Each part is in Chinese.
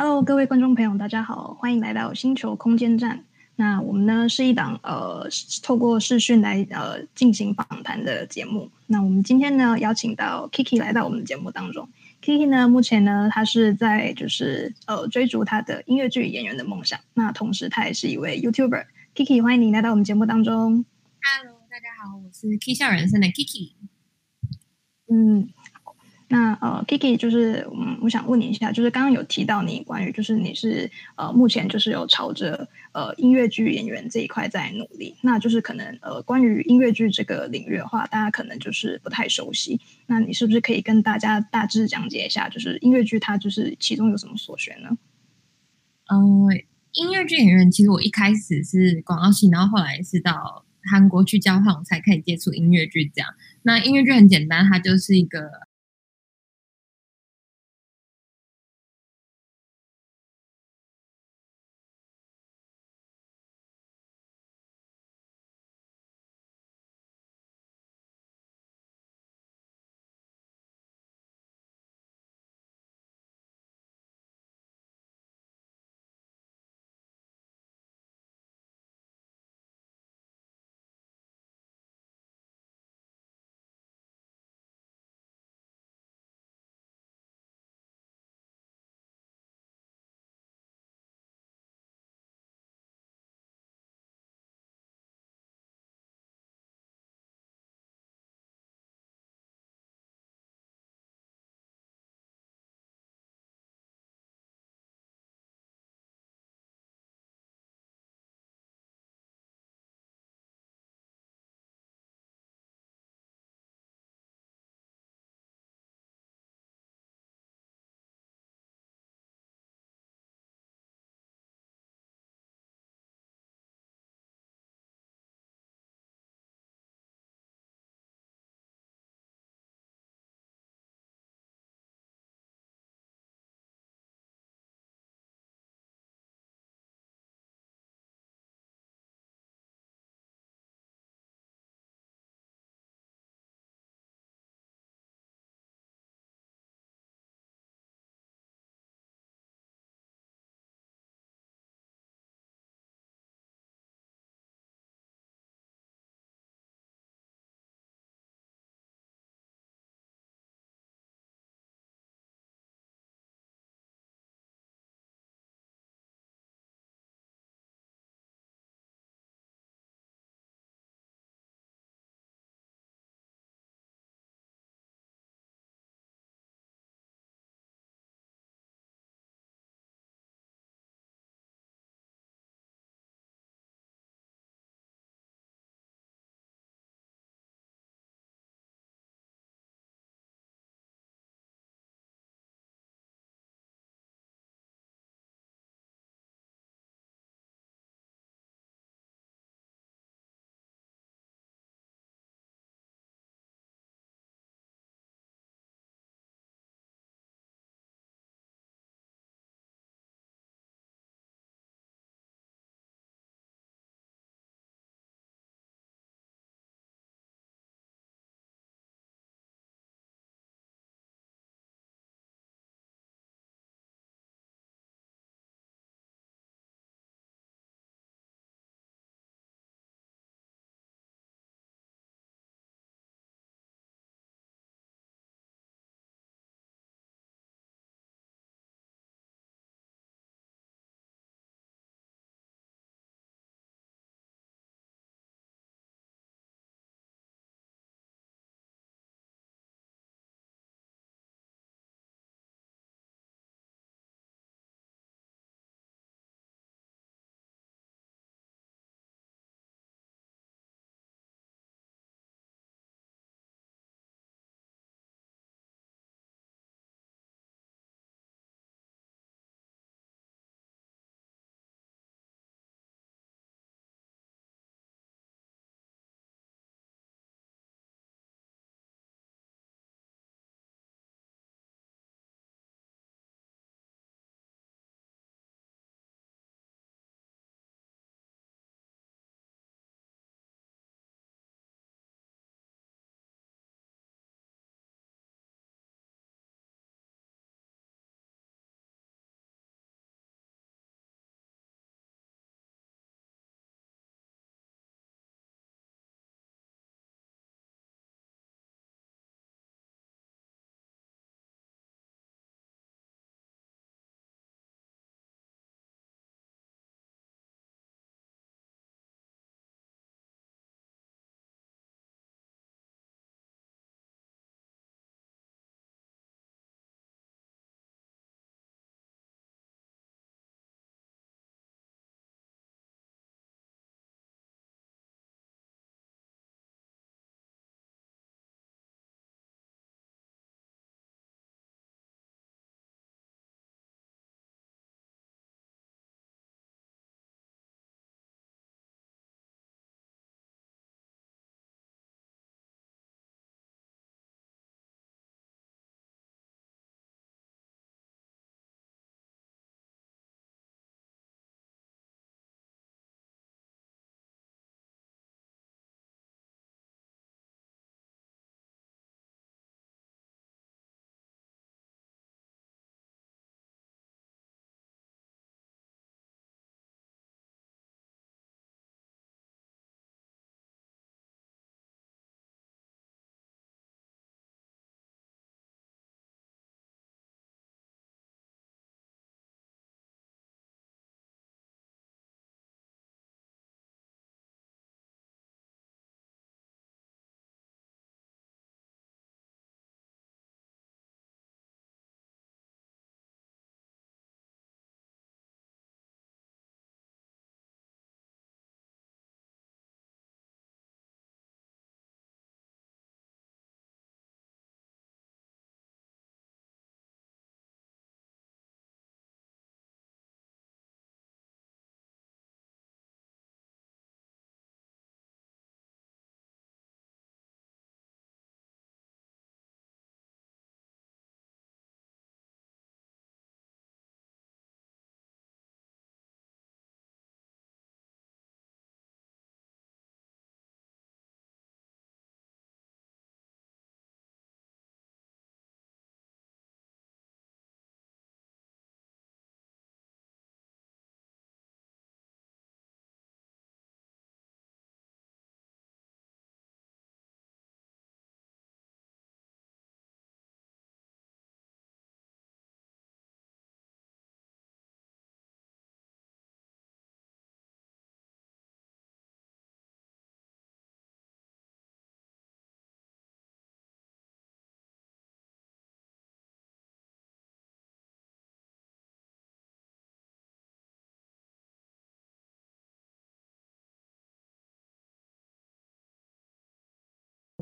Hello，各位观众朋友，大家好，欢迎来到星球空间站。那我们呢是一档呃透过视讯来呃进行访谈的节目。那我们今天呢邀请到 Kiki 来到我们的节目当中。Kiki 呢目前呢他是在就是呃追逐他的音乐剧演员的梦想。那同时他也是一位 YouTuber。Kiki，欢迎你来到我们节目当中。Hello，大家好，我是 K 笑人生的 Kiki。嗯。那呃，Kiki 就是嗯，我想问你一下，就是刚刚有提到你关于就是你是呃，目前就是有朝着呃音乐剧演员这一块在努力，那就是可能呃，关于音乐剧这个领域的话，大家可能就是不太熟悉，那你是不是可以跟大家大致讲解一下，就是音乐剧它就是其中有什么所学呢？嗯，音乐剧演员其实我一开始是广告系，然后后来是到韩国去交换，我才开始接触音乐剧这样。那音乐剧很简单，它就是一个。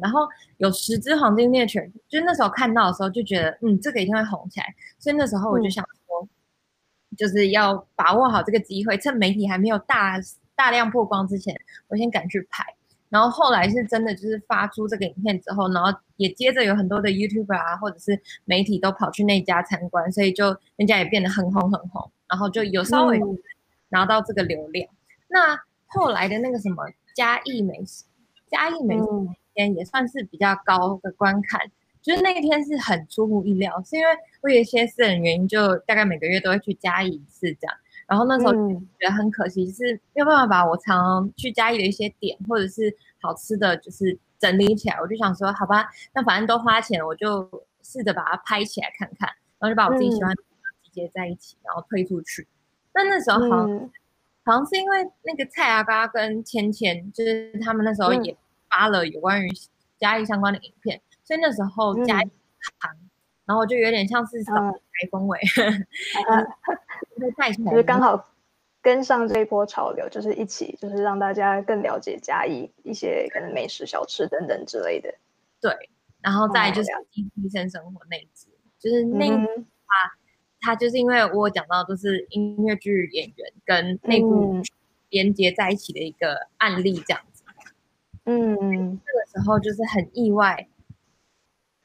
然后有十只黄金猎犬，就那时候看到的时候就觉得，嗯，这个一定会红起来。所以那时候我就想说，就是要把握好这个机会，趁媒体还没有大大量曝光之前，我先赶去拍。然后后来是真的就是发出这个影片之后，然后也接着有很多的 YouTuber 啊，或者是媒体都跑去那家参观，所以就人家也变得很红很红，然后就有稍微拿到这个流量。那后来的那个什么嘉义美食，嘉义美食天也算是比较高的观看，就是那一天是很出乎意料，是因为我有一些私人原因，就大概每个月都会去嘉义一次这样。然后那时候觉得很可惜，是没有办法把我常去嘉义的一些点或者是好吃的就是整理起来。我就想说，好吧，那反正都花钱，我就试着把它拍起来看看，然后就把我自己喜欢的集结在一起，然后推出去。那那时候好像好像是因为那个蔡阿嘎跟芊芊，就是他们那时候也发了有关于嘉义相关的影片，所以那时候嘉义行，然后就有点像是台风尾。就是刚好跟上这一波潮流，就是一起，就是让大家更了解嘉义一些可能美食、小吃等等之类的。对，然后再就是医生生活那一集，就是那啊，他就是因为我讲到都是音乐剧演员跟内部连接在一起的一个案例，这样子。嗯，这个时候就是很意外。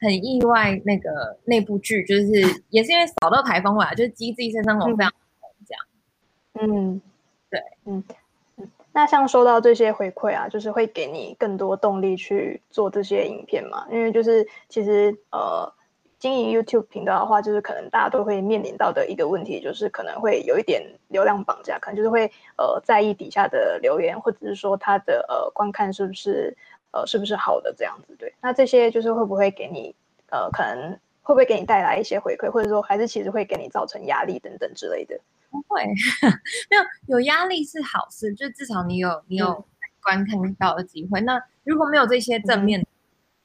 很意外，那个那部剧就是也是因为扫到台风了，就是《机智医生生活》非常红，这样。嗯，对，嗯嗯。那像收到这些回馈啊，就是会给你更多动力去做这些影片嘛？因为就是其实呃，经营 YouTube 频道的话，就是可能大家都会面临到的一个问题，就是可能会有一点流量绑架，可能就是会呃在意底下的留言，或者是说他的呃观看是不是。呃，是不是好的这样子？对，那这些就是会不会给你，呃，可能会不会给你带来一些回馈，或者说还是其实会给你造成压力等等之类的？不会，没有有压力是好事，就至少你有你有观看到的机会。那如果没有这些正面，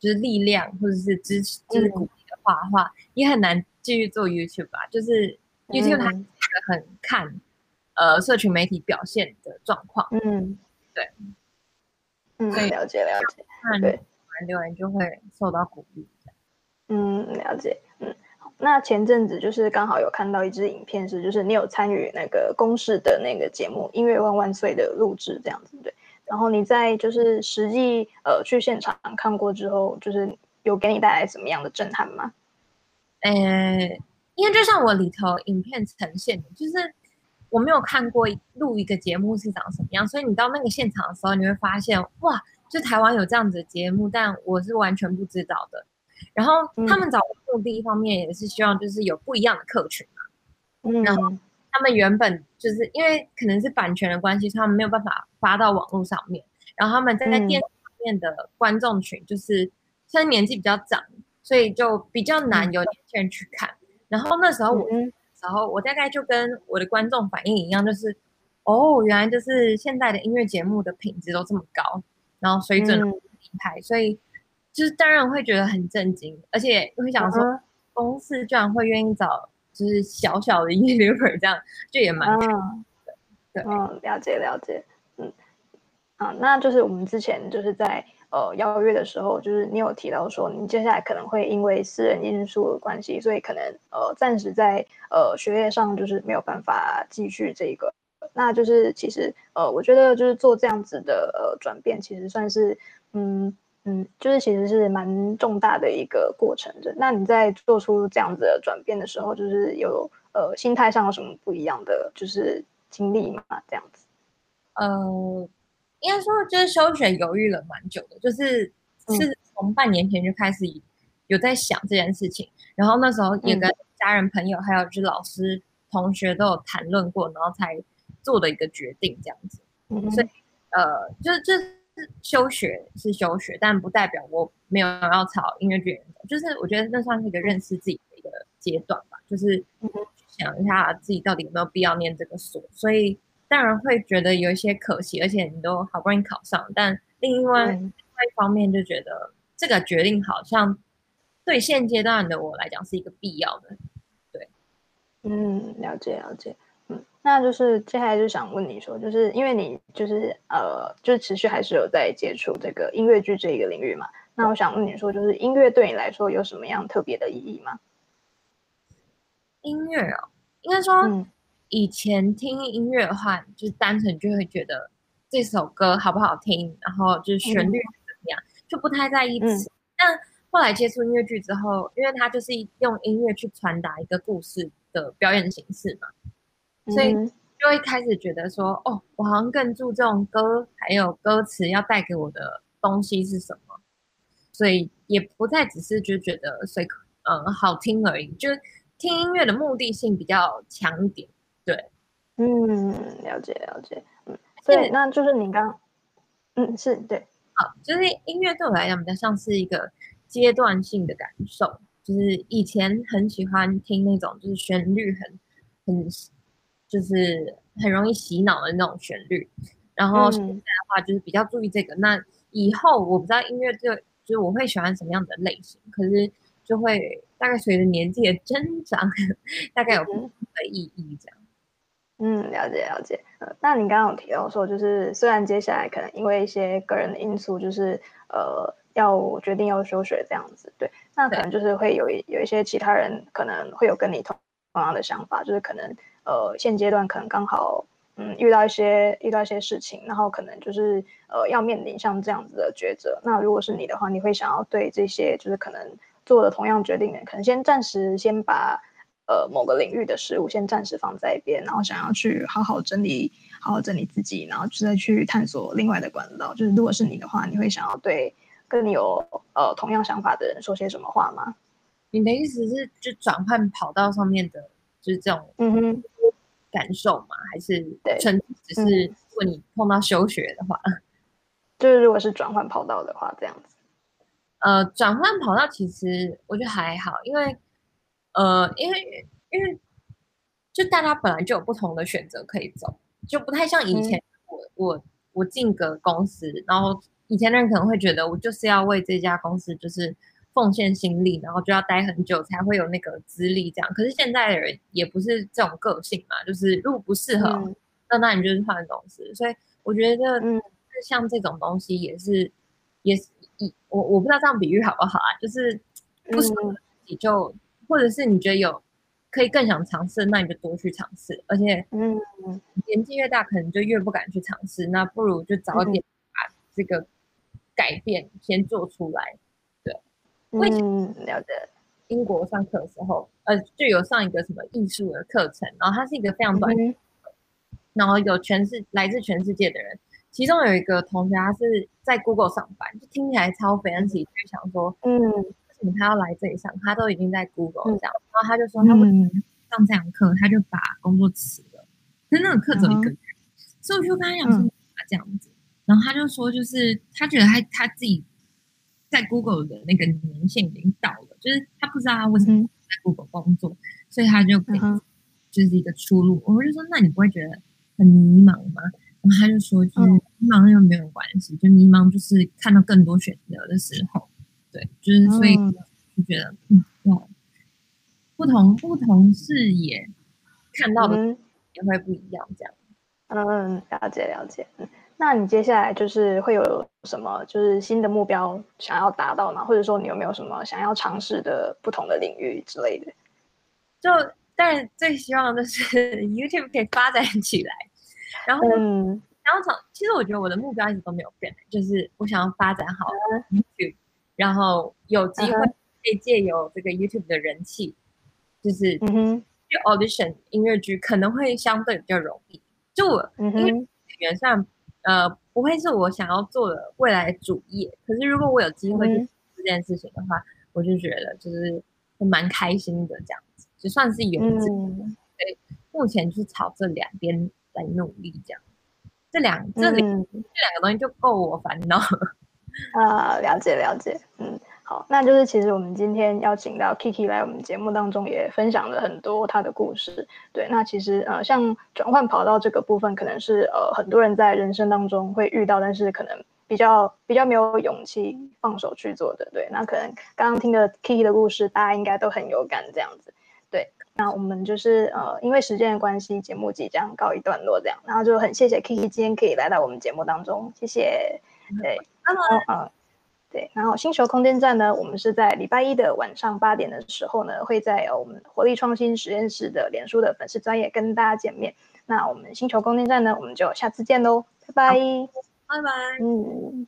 就是力量或者是支持、就是鼓励的话的话，也很难继续做 YouTube 吧。就是 YouTube 它很看呃社群媒体表现的状况。嗯，对。嗯，了解了解，对，留言就会受到鼓励。嗯，了解。嗯，那前阵子就是刚好有看到一支影片，是就是你有参与那个公视的那个节目《音乐万万岁》的录制，这样子对。然后你在就是实际呃去现场看过之后，就是有给你带来什么样的震撼吗？呃，因为就像我里头影片呈现的，就是。我没有看过录一个节目是长什么样，所以你到那个现场的时候，你会发现哇，就台湾有这样子的节目，但我是完全不知道的。然后他们找目的一方面也是希望就是有不一样的客群嘛。然后他们原本就是因为可能是版权的关系，他们没有办法发到网络上面。然后他们在电视上面的观众群就是虽然年纪比较长，所以就比较难有年轻人去看。然后那时候我。然后我大概就跟我的观众反应一样，就是哦，原来就是现在的音乐节目的品质都这么高，然后水准厉害，所以就是当然会觉得很震惊，而且会想说，公司居然会愿意找就是小小的 YouTuber 这样，就也蛮对，嗯，了解了解，嗯，啊，那就是我们之前就是在。呃，邀约的时候，就是你有提到说，你接下来可能会因为私人因素的关系，所以可能呃暂时在呃学业上就是没有办法继续这个。那就是其实呃，我觉得就是做这样子的呃转变，其实算是嗯嗯，就是其实是蛮重大的一个过程的。那你在做出这样子的转变的时候，就是有呃心态上有什么不一样的就是经历吗？这样子？呃。应该说，就是休学犹豫了蛮久的，就是是从半年前就开始有在想这件事情，然后那时候也跟家人、朋友还有就是老师、同学都有谈论过，然后才做的一个决定这样子。所以呃，就是就是休学是休学，但不代表我没有要朝音乐剧走，就是我觉得那算是一个认识自己的一个阶段吧，就是想一下自己到底有没有必要念这个所，所以。当然会觉得有一些可惜，而且你都好不容易考上，但另外另外一方面就觉得这个决定好像对现阶段的我来讲是一个必要的。对，嗯，了解了解，嗯，那就是接下来就想问你说，就是因为你就是呃，就是持续还是有在接触这个音乐剧这一个领域嘛？那我想问你说，就是音乐对你来说有什么样特别的意义吗？音乐哦，应该说以前听音乐的话，就是单纯就会觉得这首歌好不好听，然后就是旋律怎么样，就不太在意词。但后来接触音乐剧之后，因为它就是用音乐去传达一个故事的表演形式嘛，所以就会开始觉得说，哦，我好像更注重歌还有歌词要带给我的东西是什么，所以也不再只是就觉得随嗯好听而已，就是。听音乐的目的性比较强一点，对，嗯，了解了解，嗯，所以那就是你刚，嗯，是对，好，就是音乐对我来讲比较像是一个阶段性的感受，就是以前很喜欢听那种就是旋律很很就是很容易洗脑的那种旋律，然后现在的话就是比较注意这个，那以后我不知道音乐就就是我会喜欢什么样的类型，可是就会。大概随着年纪的增长，大概有不同的意义这样。嗯，了解了解。呃，那你刚刚有提到说，就是虽然接下来可能因为一些个人的因素，就是呃要决定要休学这样子，对，那可能就是会有一有一些其他人可能会有跟你同同样的想法，就是可能呃现阶段可能刚好嗯遇到一些遇到一些事情，然后可能就是呃要面临像这样子的抉择。那如果是你的话，你会想要对这些就是可能。做了同样决定的，可能先暂时先把呃某个领域的事物先暂时放在一边，然后想要去好好整理、好好整理自己，然后再去探索另外的管道。就是如果是你的话，你会想要对跟你有呃同样想法的人说些什么话吗？你的意思是就转换跑道上面的，就是这种嗯哼感受吗？还是纯只是如果你碰到休学的话，就是如果是转换跑道的话，这样子。呃，转换跑道其实我觉得还好，因为呃，因为因为就大家本来就有不同的选择可以走，就不太像以前我我我进个公司，然后以前的人可能会觉得我就是要为这家公司就是奉献心力，然后就要待很久才会有那个资历这样。可是现在的人也不是这种个性嘛，就是如果不适合，那那你就是换公司。所以我觉得，嗯，像这种东西也是也是。我我不知道这样比喻好不好啊？就是不适合自己就，或者是你觉得有可以更想尝试，那你就多去尝试。而且，嗯，年纪越大，可能就越不敢去尝试。那不如就早点把这个改变先做出来。对，嗯，了解。英国上课的时候，呃，就有上一个什么艺术的课程，然后它是一个非常短，然后有全世来自全世界的人。其中有一个同学，他是在 Google 上班，就听起来超 fancy，就想说，嗯，他要来这里上？他都已经在 Google 这样，然后他就说，他为上这堂课，他就把工作辞了。可是那个课只有一个月，所以我就跟他讲说，这样子，然后他就说，就是他觉得他他自己在 Google 的那个年限已经到了，就是他不知道他为什么在 Google 工作，所以他就给就是一个出路。我就说，那你不会觉得很迷茫吗？然后他就说，就是迷茫又没有关系，就迷茫就是看到更多选择的时候，对，就是所以就觉得，嗯，不同不同视野看到的也会不一样，这样。嗯，了解了解。嗯，那你接下来就是会有什么就是新的目标想要达到吗？或者说你有没有什么想要尝试的不同的领域之类的？就当然最希望的是 YouTube 可以发展起来。然后，然后从其实我觉得我的目标一直都没有变，就是我想要发展好 YouTube，然后有机会可以借由这个 YouTube 的人气，就是去 audition 音乐剧可能会相对比较容易。就我因为演员上呃不会是我想要做的未来主业，可是如果我有机会去做这件事情的话，我就觉得就是蛮开心的这样子，就算是有目前就是朝这两边。来努力，这样，这两这里这两个东西就够我烦恼了。啊，了解了解，嗯，好，那就是其实我们今天邀请到 Kiki 来我们节目当中，也分享了很多他的故事。对，那其实呃，像转换跑道这个部分，可能是呃很多人在人生当中会遇到，但是可能比较比较没有勇气放手去做的。对，那可能刚刚听的 Kiki 的故事，大家应该都很有感，这样子。对。那我们就是呃，因为时间的关系，节目即将告一段落，这样，然后就很谢谢 Kiki 今天可以来到我们节目当中，谢谢。对，然后呃，对，然后星球空间站呢，我们是在礼拜一的晚上八点的时候呢，会在我们活力创新实验室的脸书的粉丝专业跟大家见面。那我们星球空间站呢，我们就下次见喽，拜拜，拜拜，嗯。